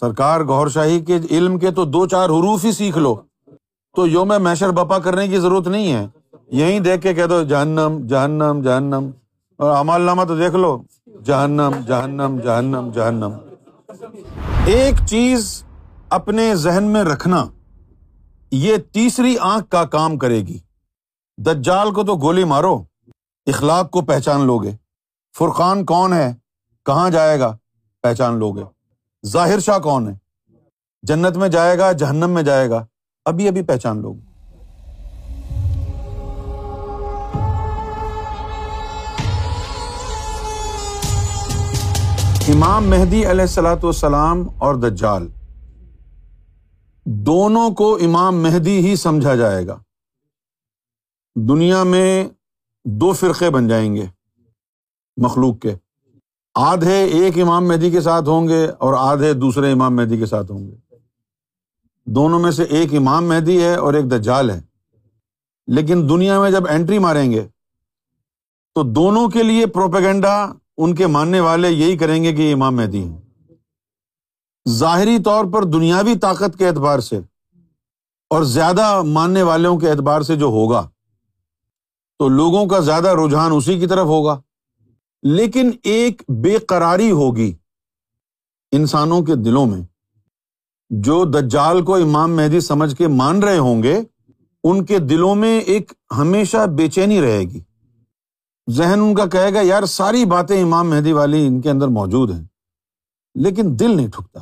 سرکار گور شاہی کے علم کے تو دو چار حروف ہی سیکھ لو۔ تو یوم میشر بپا کرنے کی ضرورت نہیں ہے۔ یہیں دیکھ کے کہہ دو، جہنم جہنم جہنم۔ اور امال نامہ تو دیکھ لو۔ جہنم جہنم جہنم جہنم۔ ایک چیز اپنے ذہن میں رکھنا، یہ تیسری آنکھ کا کام کرے گی۔ دجال کو تو گولی مارو، اخلاق کو پہچان لو گے۔ فرقان کون ہے؟ کہاں جائے گا؟ پہچان لو گے۔ ظاہر شاہ کون ہے؟ جنت میں جائے گا، جہنم میں جائے گا۔ ابھی ابھی پہچان لو۔ امام مہدی علیہ السلاۃ والسلام اور دجال۔ دونوں کو امام مہدی ہی سمجھا جائے گا۔ دنیا میں دو فرقے بن جائیں گے، مخلوق کے۔ آدھے ایک امام مہدی کے ساتھ ہوں گے اور آدھے دوسرے امام مہدی کے ساتھ ہوں گے۔ دونوں میں سے ایک امام مہدی ہے اور ایک دجال ہے۔ لیکن دنیا میں جب اینٹری ماریں گے، تو دونوں کے لیے پروپیگنڈا ان کے ماننے والے یہی کریں گے کہ یہ امام مہدی ہیں۔ ظاہری طور پر دنیاوی طاقت کے اعتبار سے اور زیادہ ماننے والوں کے اعتبار سے جو ہوگا، تو لوگوں کا زیادہ رجحان اسی کی طرف ہوگا۔ لیکن ایک بے قراری ہوگی انسانوں کے دلوں میں۔ جو دجال کو امام مہدی سمجھ کے مان رہے ہوں گے، ان کے دلوں میں ایک ہمیشہ بے چینی رہے گی۔ ذہن ان کا کہے گا، یار، ساری باتیں امام مہدی والی ان کے اندر موجود ہیں، لیکن دل نہیں ٹھکتا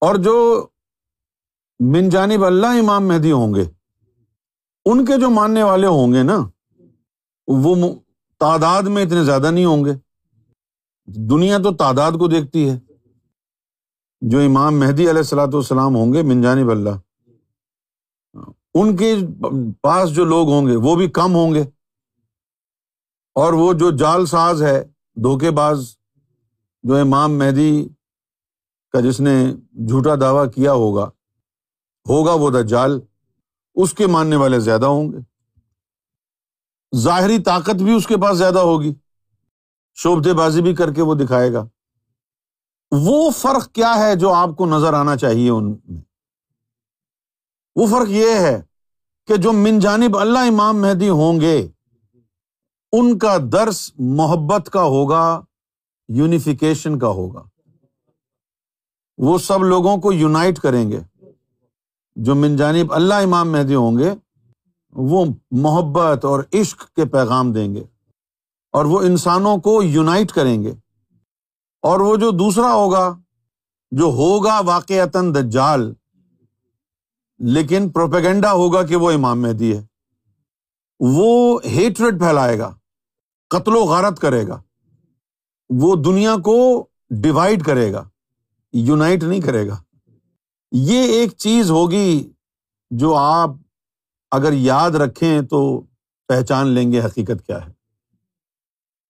اور جو من جانب اللہ امام مہدی ہوں گے، ان کے جو ماننے والے ہوں گے نا، وہ تعداد میں اتنے زیادہ نہیں ہوں گے۔ دنیا تو تعداد کو دیکھتی ہے۔ جو امام مہدی علیہ السلاۃ والسلام ہوں گے، من جانب اللہ، ان کے پاس جو لوگ ہوں گے، وہ بھی کم ہوں گے۔ اور وہ جو جال ساز ہے، دھوکے باز، جو امام مہدی کا جس نے جھوٹا دعویٰ کیا ہوگا ہوگا وہ دجال، اس کے ماننے والے زیادہ ہوں گے۔ ظاہری طاقت بھی اس کے پاس زیادہ ہوگی۔ شوبتے بازی بھی کر کے وہ دکھائے گا۔ وہ فرق کیا ہے جو آپ کو نظر آنا چاہیے ان میں؟ وہ فرق یہ ہے کہ جو من جانب اللہ امام مہدی ہوں گے، ان کا درس محبت کا ہوگا، یونیفیکیشن کا ہوگا۔ وہ سب لوگوں کو یونائٹ کریں گے۔ جو من جانب اللہ امام مہدی ہوں گے وہ محبت اور عشق کے پیغام دیں گے اور وہ انسانوں کو یونائٹ کریں گے اور وہ جو دوسرا ہوگا، جو ہوگا واقعتاً دجال، لیکن پروپیگنڈا ہوگا کہ وہ امام مہدی ہے، وہ ہیٹریڈ پھیلائے گا، قتل و غارت کرے گا، وہ دنیا کو ڈیوائڈ کرے گا، یونائٹ نہیں کرے گا۔ یہ ایک چیز ہوگی جو آپ اگر یاد رکھیں تو پہچان لیں گے حقیقت کیا ہے۔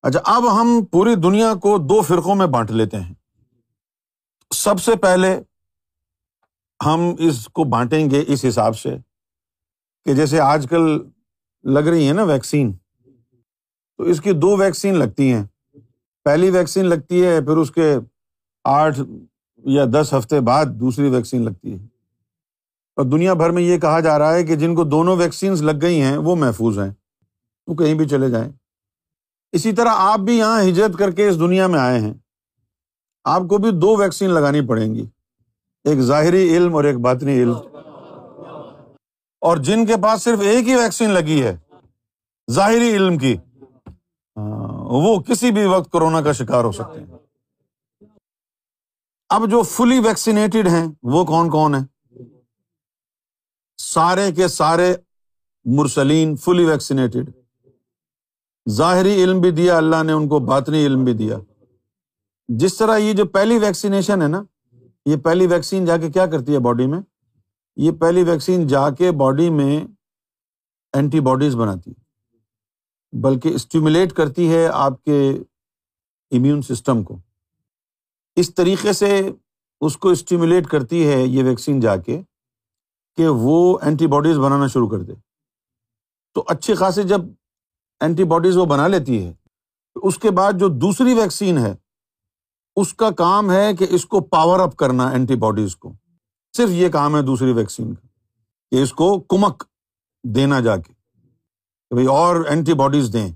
اچھا اب ہم پوری دنیا کو دو فرقوں میں بانٹ لیتے ہیں۔ سب سے پہلے ہم اس کو بانٹیں گے اس حساب سے کہ جیسے آج کل لگ رہی ہے نا ویکسین، تو اس کی دو ویکسین لگتی ہیں۔ پہلی ویکسین لگتی ہے، پھر اس کے آٹھ یا دس ہفتے بعد دوسری ویکسین لگتی ہے۔ اور دنیا بھر میں یہ کہا جا رہا ہے کہ جن کو دونوں ویکسینس لگ گئی ہیں، وہ محفوظ ہیں۔ وہ کہیں بھی چلے جائیں۔ اسی طرح آپ بھی یہاں ہجرت کر کے اس دنیا میں آئے ہیں۔ آپ کو بھی دو ویکسین لگانی پڑیں گی۔ ایک ظاہری علم اور ایک باطنی علم۔ اور جن کے پاس صرف ایک ہی ویکسین لگی ہے، ظاہری علم کی وہ کسی بھی وقت کورونا کا شکار ہو سکتے ہیں۔ اب جو فلی ویکسینیٹڈ ہیں، وہ کون کون ہے سارے کے سارے مرسلین فلی ویکسینیٹڈ ظاہری علم بھی دیا، اللہ نے ان کو باطنی علم بھی دیا۔ جس طرح یہ جو پہلی ویکسینیشن ہے نا، یہ پہلی ویکسین جا کے کیا کرتی ہے باڈی میں؟ یہ پہلی ویکسین جا کے باڈی میں اینٹی باڈیز بناتی ہے۔ بلکہ اسٹیمولیٹ کرتی ہے آپ کے امیون سسٹم کو۔ اس طریقے سے اس کو اسٹیمولیٹ کرتی ہے یہ ویکسین جا کے۔ کہ وہ اینٹی باڈیز بنانا شروع کر دے۔ تو اچھی خاصی جب اینٹی باڈیز وہ بنا لیتی ہے، تو اس کے بعد جو دوسری ویکسین ہے، اس کا کام ہے کہ اس کو پاور اپ کرنا اینٹی باڈیز کو۔ صرف یہ کام ہے دوسری ویکسین کا، کہ اس کو کمک دینا جا کے، کہ بھائی اور اینٹی باڈیز دیں،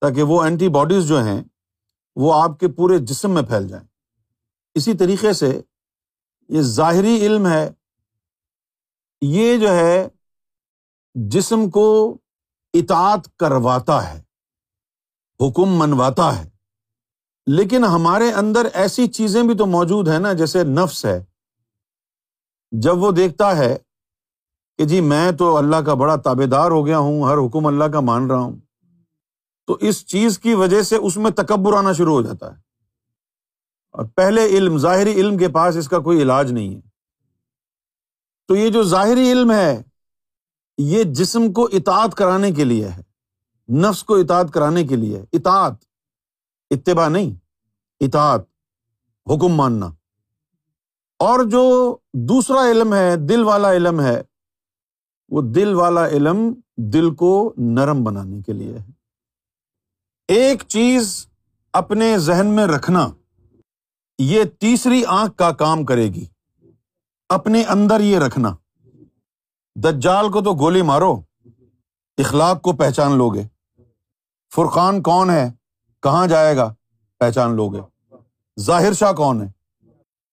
تاکہ وہ اینٹی باڈیز جو ہیں، وہ آپ کے پورے جسم میں پھیل جائیں۔ اسی طریقے سے یہ ظاہری علم ہے یہ جو ہے جسم کو اطاعت کرواتا ہے، حکم منواتا ہے۔ لیکن ہمارے اندر ایسی چیزیں بھی تو موجود ہیں نا، جیسے نفس ہے۔ جب وہ دیکھتا ہے کہ جی میں تو اللہ کا بڑا تابے دار ہو گیا ہوں، ہر حکم اللہ کا مان رہا ہوں، تو اس چیز کی وجہ سے اس میں تکبر آنا شروع ہو جاتا ہے۔ اور پہلے علم، ظاہری علم کے پاس اس کا کوئی علاج نہیں ہے۔ تو یہ جو ظاہری علم ہے، یہ جسم کو اطاعت کرانے کے لیے ہے، نفس کو اطاعت کرانے کے لیے۔ اطاعت، اتباع نہیں، اطاعت، حکم ماننا۔ اور جو دوسرا علم ہے، دل والا علم ہے، وہ دل والا علم دل کو نرم بنانے کے لیے ہے۔ ایک چیز اپنے ذہن میں رکھنا، یہ تیسری آنکھ کا کام کرے گی۔ اپنے اندر یہ رکھنا۔ دجال کو تو گولی مارو، اخلاق کو پہچان لو گے فرقان کون ہے؟ کہاں جائے گا؟ پہچان لو گے ظاہر شاہ کون ہے؟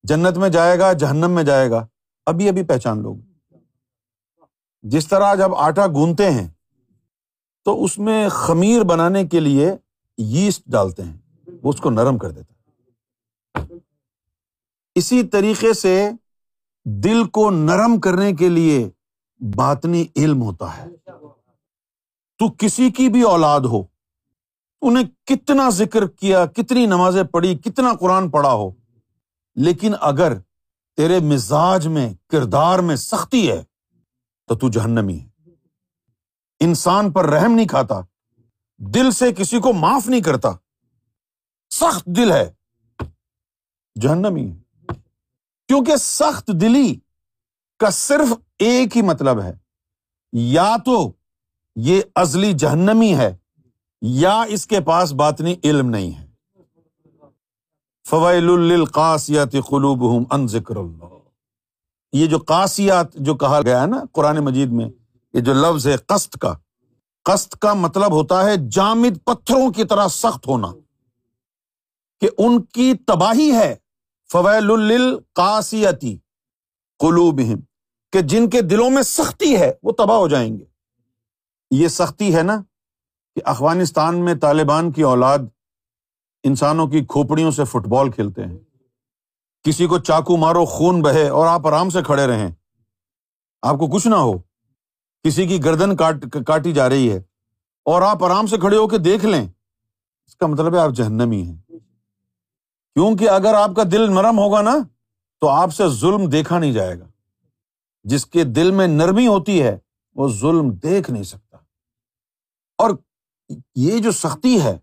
جنت میں جائے گا، جہنم میں جائے گا۔ ابھی ابھی پہچان لو گے جس طرح جب آٹا گونتے ہیں، تو اس میں خمیر بنانے کے لیے یسٹ ڈالتے ہیں۔ وہ اس کو نرم کر دیتا ہے۔ اسی طریقے سے دل کو نرم کرنے کے لیے باطنی علم ہوتا ہے۔ تو کسی کی بھی اولاد ہو، انہیں کتنا ذکر کیا، کتنی نمازیں پڑھی، کتنا قرآن پڑھا ہو، لیکن اگر تیرے مزاج میں، کردار میں سختی ہے، تو تو جہنمی ہے۔ انسان پر رحم نہیں کھاتا، دل سے کسی کو معاف نہیں کرتا۔ سخت دل ہے۔ جہنمی ہے۔ کیونکہ سخت دلی کا صرف ایک ہی مطلب ہے۔ یا تو یہ ازلی جہنمی ہے یا اس کے پاس باطنی علم نہیں ہے۔ فوائل القاسیات قلوب ان ذکر اللہ۔ یہ جو قاسیات جو کہا گیا ہے نا قرآن مجید میں، یہ جو لفظ ہے قسط کا۔ قسط کا مطلب ہوتا ہے جامد پتھروں کی طرح سخت ہونا۔ کہ ان کی تباہی ہے فویل القاسیتی قلوب کہ جن کے دلوں میں سختی ہے، وہ تباہ ہو جائیں گے۔ یہ سختی ہے نا کہ افغانستان میں طالبان کی اولاد انسانوں کی کھوپڑیوں سے فٹ بال کھیلتے ہیں۔ کسی کو چاقو مارو، خون بہے اور آپ آرام سے کھڑے رہیں۔ آپ کو کچھ نہ ہو۔ کسی کی گردن کاٹ، کاٹی جا رہی ہے اور آپ آرام سے کھڑے ہو کے دیکھ لیں۔ اس کا مطلب ہے آپ جہنمی ہیں۔ کیونکہ اگر آپ کا دل نرم ہوگا نا، تو آپ سے ظلم دیکھا نہیں جائے گا۔ جس کے دل میں نرمی ہوتی ہے، وہ ظلم دیکھ نہیں سکتا۔ اور یہ جو سختی ہے،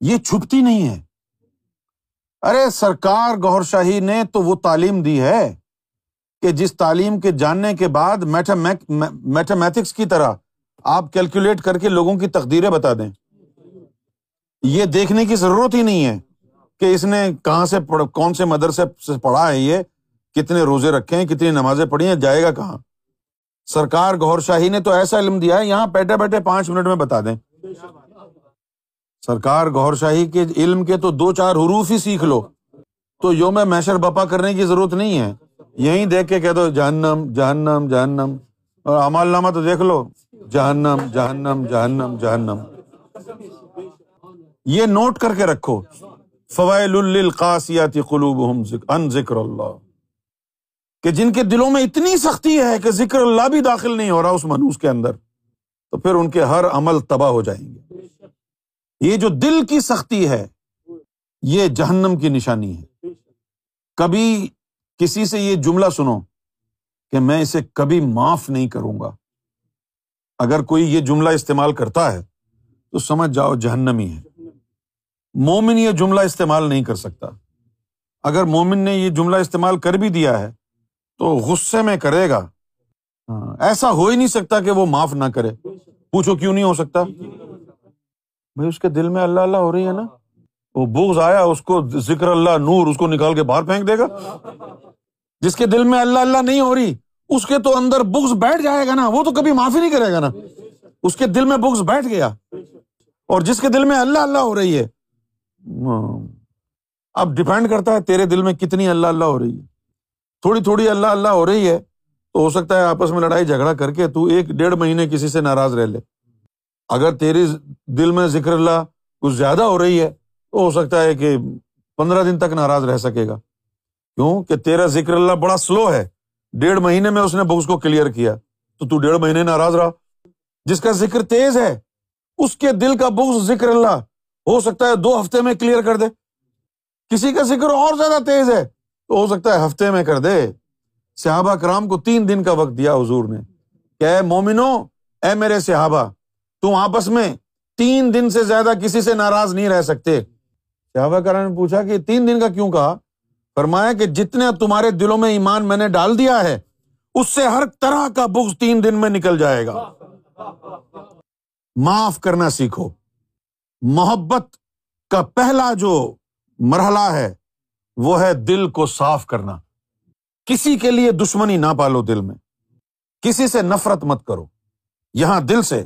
یہ چھپتی نہیں ہے۔ ارے، سرکار گور شاہی نے تو وہ تعلیم دی ہے کہ جس تعلیم کے جاننے کے بعد میتھمیٹکس کی طرح آپ کیلکولیٹ کر کے لوگوں کی تقدیریں بتا دیں۔ یہ دیکھنے کی ضرورت ہی نہیں ہے۔ کہ اس نے کہاں سے کون سے مدرسے سے پڑھا ہے یہ؟ کتنے روزے رکھے ہیں، کتنی نمازیں پڑھی ہیں، جائے گا کہاں؟ سرکار گور شاہی نے تو ایسا علم دیا ہے، یہاں بیٹھے بیٹھے پانچ منٹ میں بتا دیں۔ سرکار گور شاہی کے علم کے تو دو چار حروف ہی سیکھ لو۔ تو یوم میشر بپا کرنے کی ضرورت نہیں ہے۔ یہیں دیکھ کے کہہ دو، جہنم جہنم جہنم۔ اور امال نامہ تو دیکھ لو۔ جہنم جہنم جہنم جہنم۔ یہ نوٹ کر کے رکھو۔ فوائل القاسیاتی قلوب ان ذکر اللہ۔ کہ جن کے دلوں میں اتنی سختی ہے کہ ذکر اللہ بھی داخل نہیں ہو رہا اس منوس کے اندر، تو پھر ان کے ہر عمل تباہ ہو جائیں گے۔ یہ جو دل کی سختی ہے، یہ جہنم کی نشانی ہے۔ کبھی کسی سے یہ جملہ سنو کہ میں اسے کبھی معاف نہیں کروں گا۔ اگر کوئی یہ جملہ استعمال کرتا ہے، تو سمجھ جاؤ جہنمی ہے۔ مومن یہ جملہ استعمال نہیں کر سکتا۔ اگر مومن نے یہ جملہ استعمال کر بھی دیا ہے، تو غصے میں کرے گا۔ ہاں، ایسا ہو ہی نہیں سکتا کہ وہ معاف نہ کرے۔ پوچھو کیوں نہیں ہو سکتا؟ بھائی، اس کے دل میں اللہ اللہ ہو رہی ہے نا۔ وہ بغض آیا، اس کو ذکر اللہ نور، اس کو نکال کے باہر پھینک دے گا۔ جس کے دل میں اللہ اللہ نہیں ہو رہی، اس کے تو اندر بغض بیٹھ جائے گا نا۔ وہ تو کبھی معافی نہیں کرے گا نا۔ اس کے دل میں بغض بیٹھ گیا۔ اور جس کے دل میں اللہ اللہ ہو رہی ہے ہاں۔ اب ڈپینڈ کرتا ہے تیرے دل میں کتنی اللہ اللہ ہو رہی ہے۔ تھوڑی تھوڑی اللہ اللہ ہو رہی ہے تو ہو سکتا ہے آپس میں لڑائی جھگڑا کر کے تو ایک ڈیڑھ مہینے کسی سے ناراض رہ لے۔ اگر تیری دل میں ذکر اللہ کچھ زیادہ ہو رہی ہے تو ہو سکتا ہے کہ پندرہ دن تک ناراض رہ سکے گا۔ کیوں کہ تیرا ذکر اللہ بڑا سلو ہے۔ ڈیڑھ مہینے میں اس نے بکس کو کلیئر کیا۔ تو تو ڈیڑھ مہینے ناراض رہا۔ جس کا ذکر تیز ہے، اس کے دل کا بکس ذکر اللہ۔ ہو سکتا ہے دو ہفتے میں کلیئر کر دے۔ کسی کا ذکر اور زیادہ تیز ہے تو ہو سکتا ہے ہفتے میں کر دے۔ صحابہ کرام کو تین دن کا وقت دیا حضور نے۔ کہ اے مومنو اے میرے صحابہ، تم آپس میں تین دن سے زیادہ کسی سے ناراض نہیں رہ سکتے۔ صحابہ کرام نے پوچھا کہ تین دن کا کیوں کہا؟ فرمایا کہ جتنے تمہارے دلوں میں ایمان میں نے ڈال دیا ہے، اس سے ہر طرح کا بغض تین دن میں نکل جائے گا۔ معاف کرنا سیکھو۔ محبت کا پہلا جو مرحلہ ہے، وہ ہے دل کو صاف کرنا۔ کسی کے لیے دشمنی نہ پالو دل میں۔ کسی سے نفرت مت کرو۔ یہاں دل سے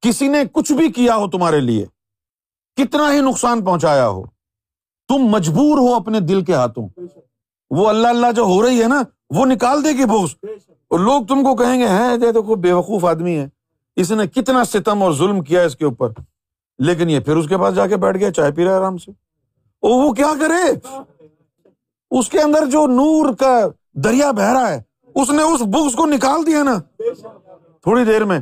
کسی نے کچھ بھی کیا ہو تمہارے لیے، کتنا ہی نقصان پہنچایا ہو۔ تم مجبور ہو اپنے دل کے ہاتھوں۔ وہ اللہ اللہ جو ہو رہی ہے نا، وہ نکال دے گی بوس اور لوگ تم کو کہیں گے، ہیں دیکھو بے وقوف آدمی ہے اس نے کتنا ستم اور ظلم کیا اس کے اوپر۔ لیکن یہ پھر اس کے پاس جا کے بیٹھ گیا، چائے پی رہا ہے آرام سے۔ وہ کیا کرے؟ اس کے اندر جو نور کا دریا بہ رہا ہے، اس نے اس بکس کو نکال دیا نا۔ تھوڑی دیر میں۔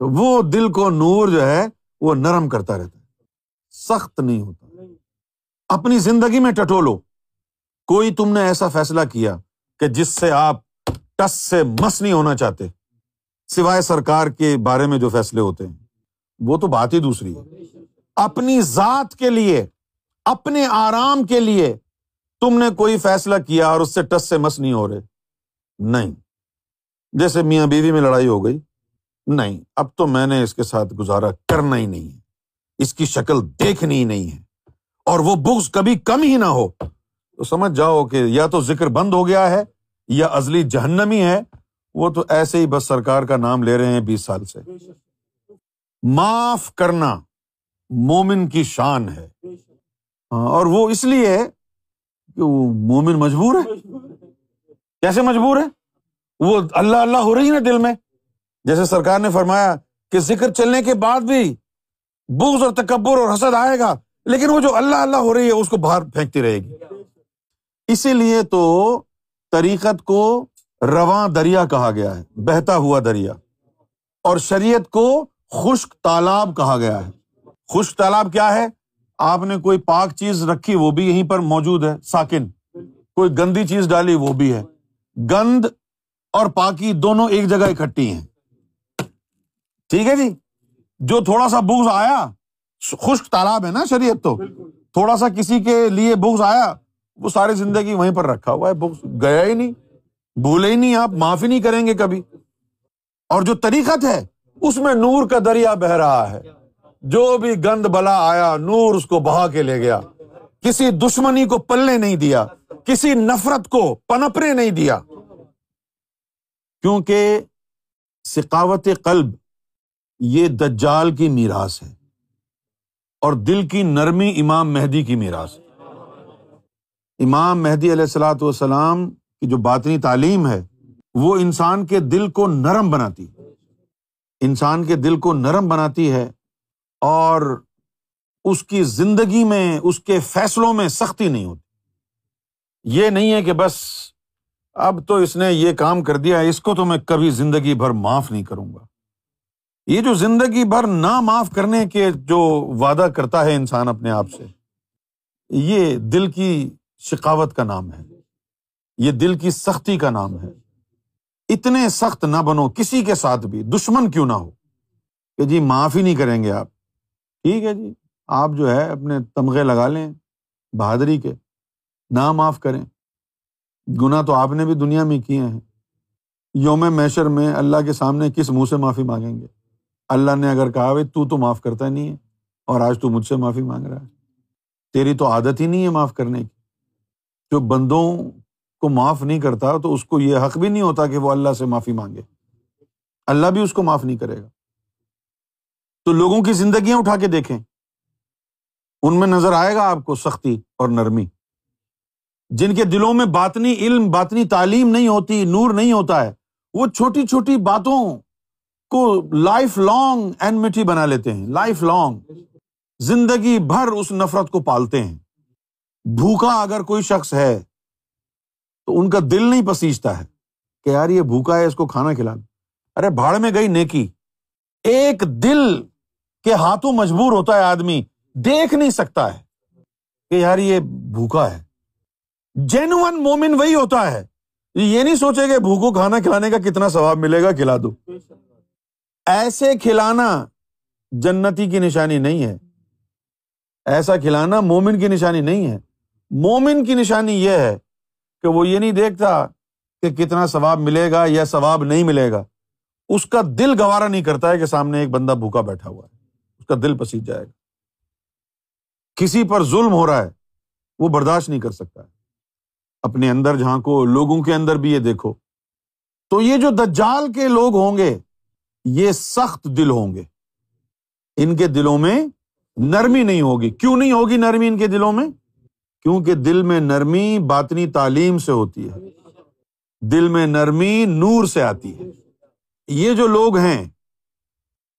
وہ دل کو نور جو ہے، وہ نرم کرتا رہتا ہے۔ سخت نہیں ہوتا۔ اپنی زندگی میں ٹٹولو۔ کوئی تم نے ایسا فیصلہ کیا کہ جس سے آپ ٹس سے مس نہیں ہونا چاہتے؟ سوائے سرکار کے بارے میں جو فیصلے ہوتے ہیں۔ وہ تو بات ہی دوسری ہے۔ اپنی ذات کے لیے، اپنے آرام کے لیے تم نے کوئی فیصلہ کیا اور اس سے ٹس سے مس نہیں ہو رہے۔ نہیں۔ جیسے میاں بیوی میں لڑائی ہو گئی۔ نہیں۔ اب تو میں نے اس کے ساتھ گزارا کرنا ہی نہیں ہے۔ اس کی شکل دیکھنی ہی نہیں ہے۔ اور وہ بکس کبھی کم ہی نہ ہو۔ تو سمجھ جاؤ کہ یا تو ذکر بند ہو گیا ہے یا ازلی جہنمی ہے۔ وہ تو ایسے ہی بس سرکار کا نام لے رہے ہیں بیس سال سے۔ معاف کرنا مومن کی شان ہے۔ ہاں، اور وہ اس لیے کہ وہ مومن مجبور ہے۔ کیسے مجبور ہے؟ وہ اللہ اللہ ہو رہی نا دل میں۔ جیسے سرکار نے فرمایا کہ ذکر چلنے کے بعد بھی بغض اور تکبر اور حسد آئے گا لیکن وہ جو اللہ اللہ ہو رہی ہے اس کو باہر پھینکتی رہے گی۔ اسی لیے تو طریقت کو رواں دریا کہا گیا ہے بہتا ہوا دریا۔ اور شریعت کو خشک تالاب کہا گیا ہے۔ خشک تالاب کیا ہے؟ آپ نے کوئی پاک چیز رکھی وہ بھی یہیں پر موجود ہے، ساکن۔ کوئی گندی چیز ڈالی وہ بھی ہے۔ گند اور پاکی دونوں ایک جگہ اکٹھی ہیں۔ ٹھیک ہے جی؟ جو تھوڑا سا بوز آیا، خشک تالاب ہے نا شریعت تو۔ تھوڑا سا کسی کے لیے بکس آیا، وہ ساری زندگی وہیں پر رکھا ہوا ہے۔ بکس گیا ہی نہیں، بھولے ہی نہیں آپ، معافی نہیں کریں گے کبھی۔ اور جو طریقت ہے اس میں نور کا دریا بہ رہا ہے۔ جو بھی گند بلا آیا، نور اس کو بہا کے لے گیا۔ کسی دشمنی کو پلنے نہیں دیا، کسی نفرت کو پنپنے نہیں دیا۔ کیونکہ سکاوت قلب یہ دجال کی میراث ہے اور دل کی نرمی امام مہدی کی میراث امام مہدی علیہ السلاۃ والسلام کی جو باطنی تعلیم ہے، وہ انسان کے دل کو نرم بناتی انسان کے دل کو نرم بناتی ہے اور اس کی زندگی میں، اس کے فیصلوں میں سختی نہیں ہوتی۔ یہ نہیں ہے کہ بس اب تو اس نے یہ کام کر دیا، اس کو تو میں کبھی زندگی بھر معاف نہیں کروں گا۔ یہ جو زندگی بھر نہ معاف کرنے کے جو وعدہ کرتا ہے انسان اپنے آپ سے، یہ دل کی شکاوت کا نام ہے۔ یہ دل کی سختی کا نام ہے۔ اتنے سخت نہ بنو، کسی کے ساتھ بھی، دشمن کیوں نہ ہو؟ کہ جی معاف ہی نہیں کریں گے آپ۔ ٹھیک ہے جی آپ جو ہے اپنے تمغے لگا لیں بہادری کے، نہ معاف کریں۔ گنا تو آپ نے بھی دنیا میں کیے ہیں۔ یوم میشر میں اللہ کے سامنے کس منہ سے معافی مانگیں گے؟ اللہ نے اگر کہا بھائی تو تو معاف کرتا نہیں ہے، اور آج تو مجھ سے معافی مانگ رہا ہے۔ تیری تو عادت ہی نہیں ہے معاف کرنے کی۔ جو بندوں کو معاف نہیں کرتا تو اس کو یہ حق بھی نہیں ہوتا کہ وہ اللہ سے معافی مانگے۔ اللہ بھی اس کو معاف نہیں کرے گا۔ تو لوگوں کی زندگیاں اٹھا کے دیکھیں۔ ان میں نظر آئے گا آپ کو سختی اور نرمی۔ جن کے دلوں میں باطنی علم، باطنی تعلیم نہیں ہوتی، نور نہیں ہوتا ہے، وہ چھوٹی چھوٹی باتوں کو لائف لانگ اینڈ بنا لیتے ہیں۔ لائف لانگ زندگی بھر اس نفرت کو پالتے ہیں۔ بھوکا اگر کوئی شخص ہے تو ان کا دل نہیں پسیجتا ہے کہ یار یہ بھوکا ہے، اس کو کھانا کھلانا ارے، بھاڑ میں گئی نیکی۔ ایک دل کے ہاتھوں مجبور ہوتا ہے آدمی، دیکھ نہیں سکتا ہے کہ یار یہ بھوکا ہے۔ جینوئن مومن وہی ہوتا ہے۔ یہ نہیں سوچے کہ بھوکو کھانا کھلانے کا کتنا ثواب ملے گا، کھلا دو۔ ایسے کھلانا جنتی کی نشانی نہیں ہے۔ ایسا کھلانا مومن کی نشانی نہیں ہے۔ مومن کی نشانی یہ ہے کہ وہ یہ نہیں دیکھتا کہ کتنا ثواب ملے گا یا ثواب نہیں ملے گا۔ اس کا دل گوارا نہیں کرتا ہے کہ سامنے ایک بندہ بھوکا بیٹھا ہوا ہے۔ اس کا دل پسیج جائے گا۔ کسی پر ظلم ہو رہا ہے، وہ برداشت نہیں کر سکتا۔ ہے اپنے اندر جہاں کو لوگوں کے اندر بھی یہ دیکھو۔ تو یہ جو دجال کے لوگ ہوں گے، یہ سخت دل ہوں گے۔ ان کے دلوں میں نرمی نہیں ہوگی۔ کیوں نہیں ہوگی نرمی ان کے دلوں میں؟ کیونکہ دل میں نرمی باطنی تعلیم سے ہوتی ہے۔ دل میں نرمی نور سے آتی ہے۔ یہ جو لوگ ہیں،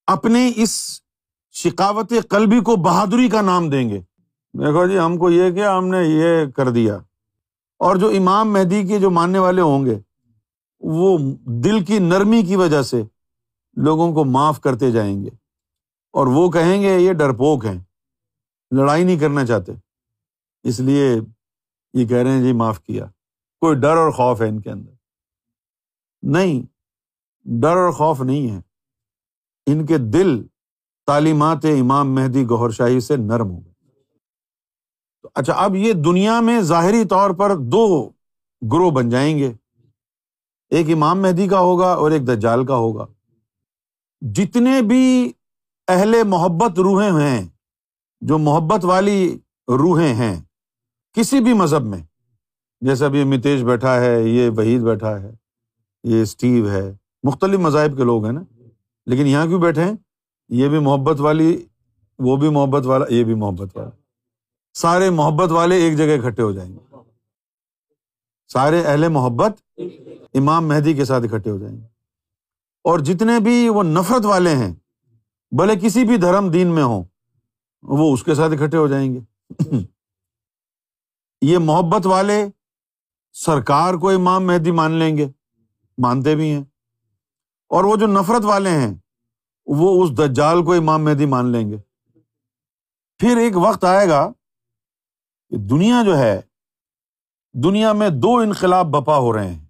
اپنے اس شکاوت قلبی کو بہادری کا نام دیں گے۔ دیکھو جی ہم کو یہ کیا، ہم نے یہ کر دیا۔ اور جو امام مہدی کے جو ماننے والے ہوں گے، وہ دل کی نرمی کی وجہ سے لوگوں کو معاف کرتے جائیں گے۔ اور وہ کہیں گے، یہ ڈرپوک ہیں، لڑائی نہیں کرنا چاہتے۔ اس لیے یہ کہہ رہے ہیں جی معاف کیا۔ کوئی ڈر اور خوف ہے ان کے اندر؟ نہیں، ڈر اور خوف نہیں ہے۔ ان کے دل تعلیمات امام مہدی گہر شاہی سے نرم ہو گئے۔ اچھا اب یہ دنیا میں ظاہری طور پر دو گروہ بن جائیں گے۔ ایک امام مہدی کا ہوگا اور ایک دجال کا ہوگا۔ جتنے بھی اہل محبت روحیں ہیں، جو محبت والی روحیں ہیں کسی بھی مذہب میں۔ جیسے اب یہ متیش بیٹھا ہے، یہ وحید بیٹھا ہے، یہ اسٹیو ہے۔ مختلف مذاہب کے لوگ ہیں نا۔ لیکن یہاں کیوں بیٹھے ہیں؟ یہ بھی محبت والی، وہ بھی محبت والا، یہ بھی محبت والا۔ سارے محبت والے ایک جگہ اکٹھے ہو جائیں گے۔ سارے اہل محبت امام مہدی کے ساتھ اکٹھے ہو جائیں گے۔ اور جتنے بھی وہ نفرت والے ہیں، بھلے کسی بھی دھرم دین میں ہوں، وہ اس کے ساتھ اکٹھے ہو جائیں گے۔ یہ محبت والے سرکار کو امام مہدی مان لیں گے، مانتے بھی ہیں۔ اور وہ جو نفرت والے ہیں، وہ اس دجال کو امام مہدی مان لیں گے۔ پھر ایک وقت آئے گا کہ دنیا جو ہے، دنیا میں دو انقلاب بپا ہو رہے ہیں۔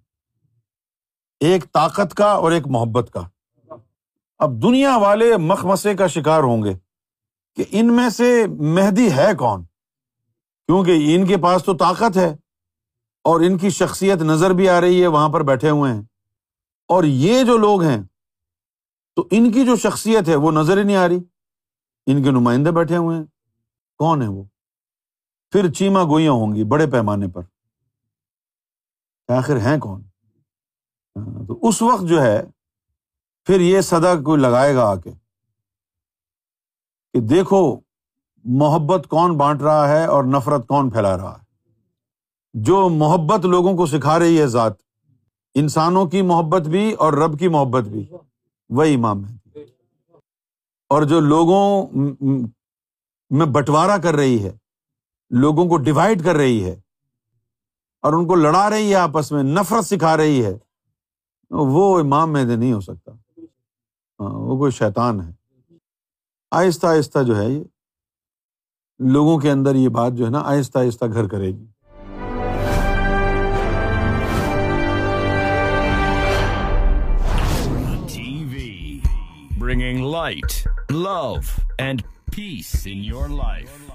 ایک طاقت کا اور ایک محبت کا۔ اب دنیا والے مخمسے کا شکار ہوں گے کہ ان میں سے مہدی ہے کون؟ کیونکہ ان کے پاس تو طاقت ہے اور ان کی شخصیت نظر بھی آ رہی ہے، وہاں پر بیٹھے ہوئے ہیں۔ اور یہ جو لوگ ہیں، تو ان کی جو شخصیت ہے، وہ نظر ہی نہیں آ رہی۔ ان کے نمائندے بیٹھے ہوئے ہیں۔ کون ہے وہ؟ پھر چیما گوئیاں ہوں گی بڑے پیمانے پر۔ آخر ہیں کون؟ ہاں، تو اس وقت جو ہے، پھر یہ سدا کوئی لگائے گا آ کے کہ دیکھو محبت کون بانٹ رہا ہے اور نفرت کون پھیلا رہا ہے؟ جو محبت لوگوں کو سکھا رہی ہے ذات، انسانوں کی محبت بھی اور رب کی محبت بھی، وہی امام ہے۔ اور جو لوگوں میں بٹوارا کر رہی ہے، لوگوں کو ڈیوائڈ کر رہی ہے، اور ان کو لڑا رہی ہے آپس میں، نفرت سکھا رہی ہے، وہ امام میں نہیں ہو سکتا۔ ہاں، وہ کوئی شیطان ہے۔ آہستہ آہستہ جو ہے یہ لوگوں کے اندر یہ بات جو ہے نا آہستہ آہستہ گھر کرے گی۔ Bringing light love and peace in your life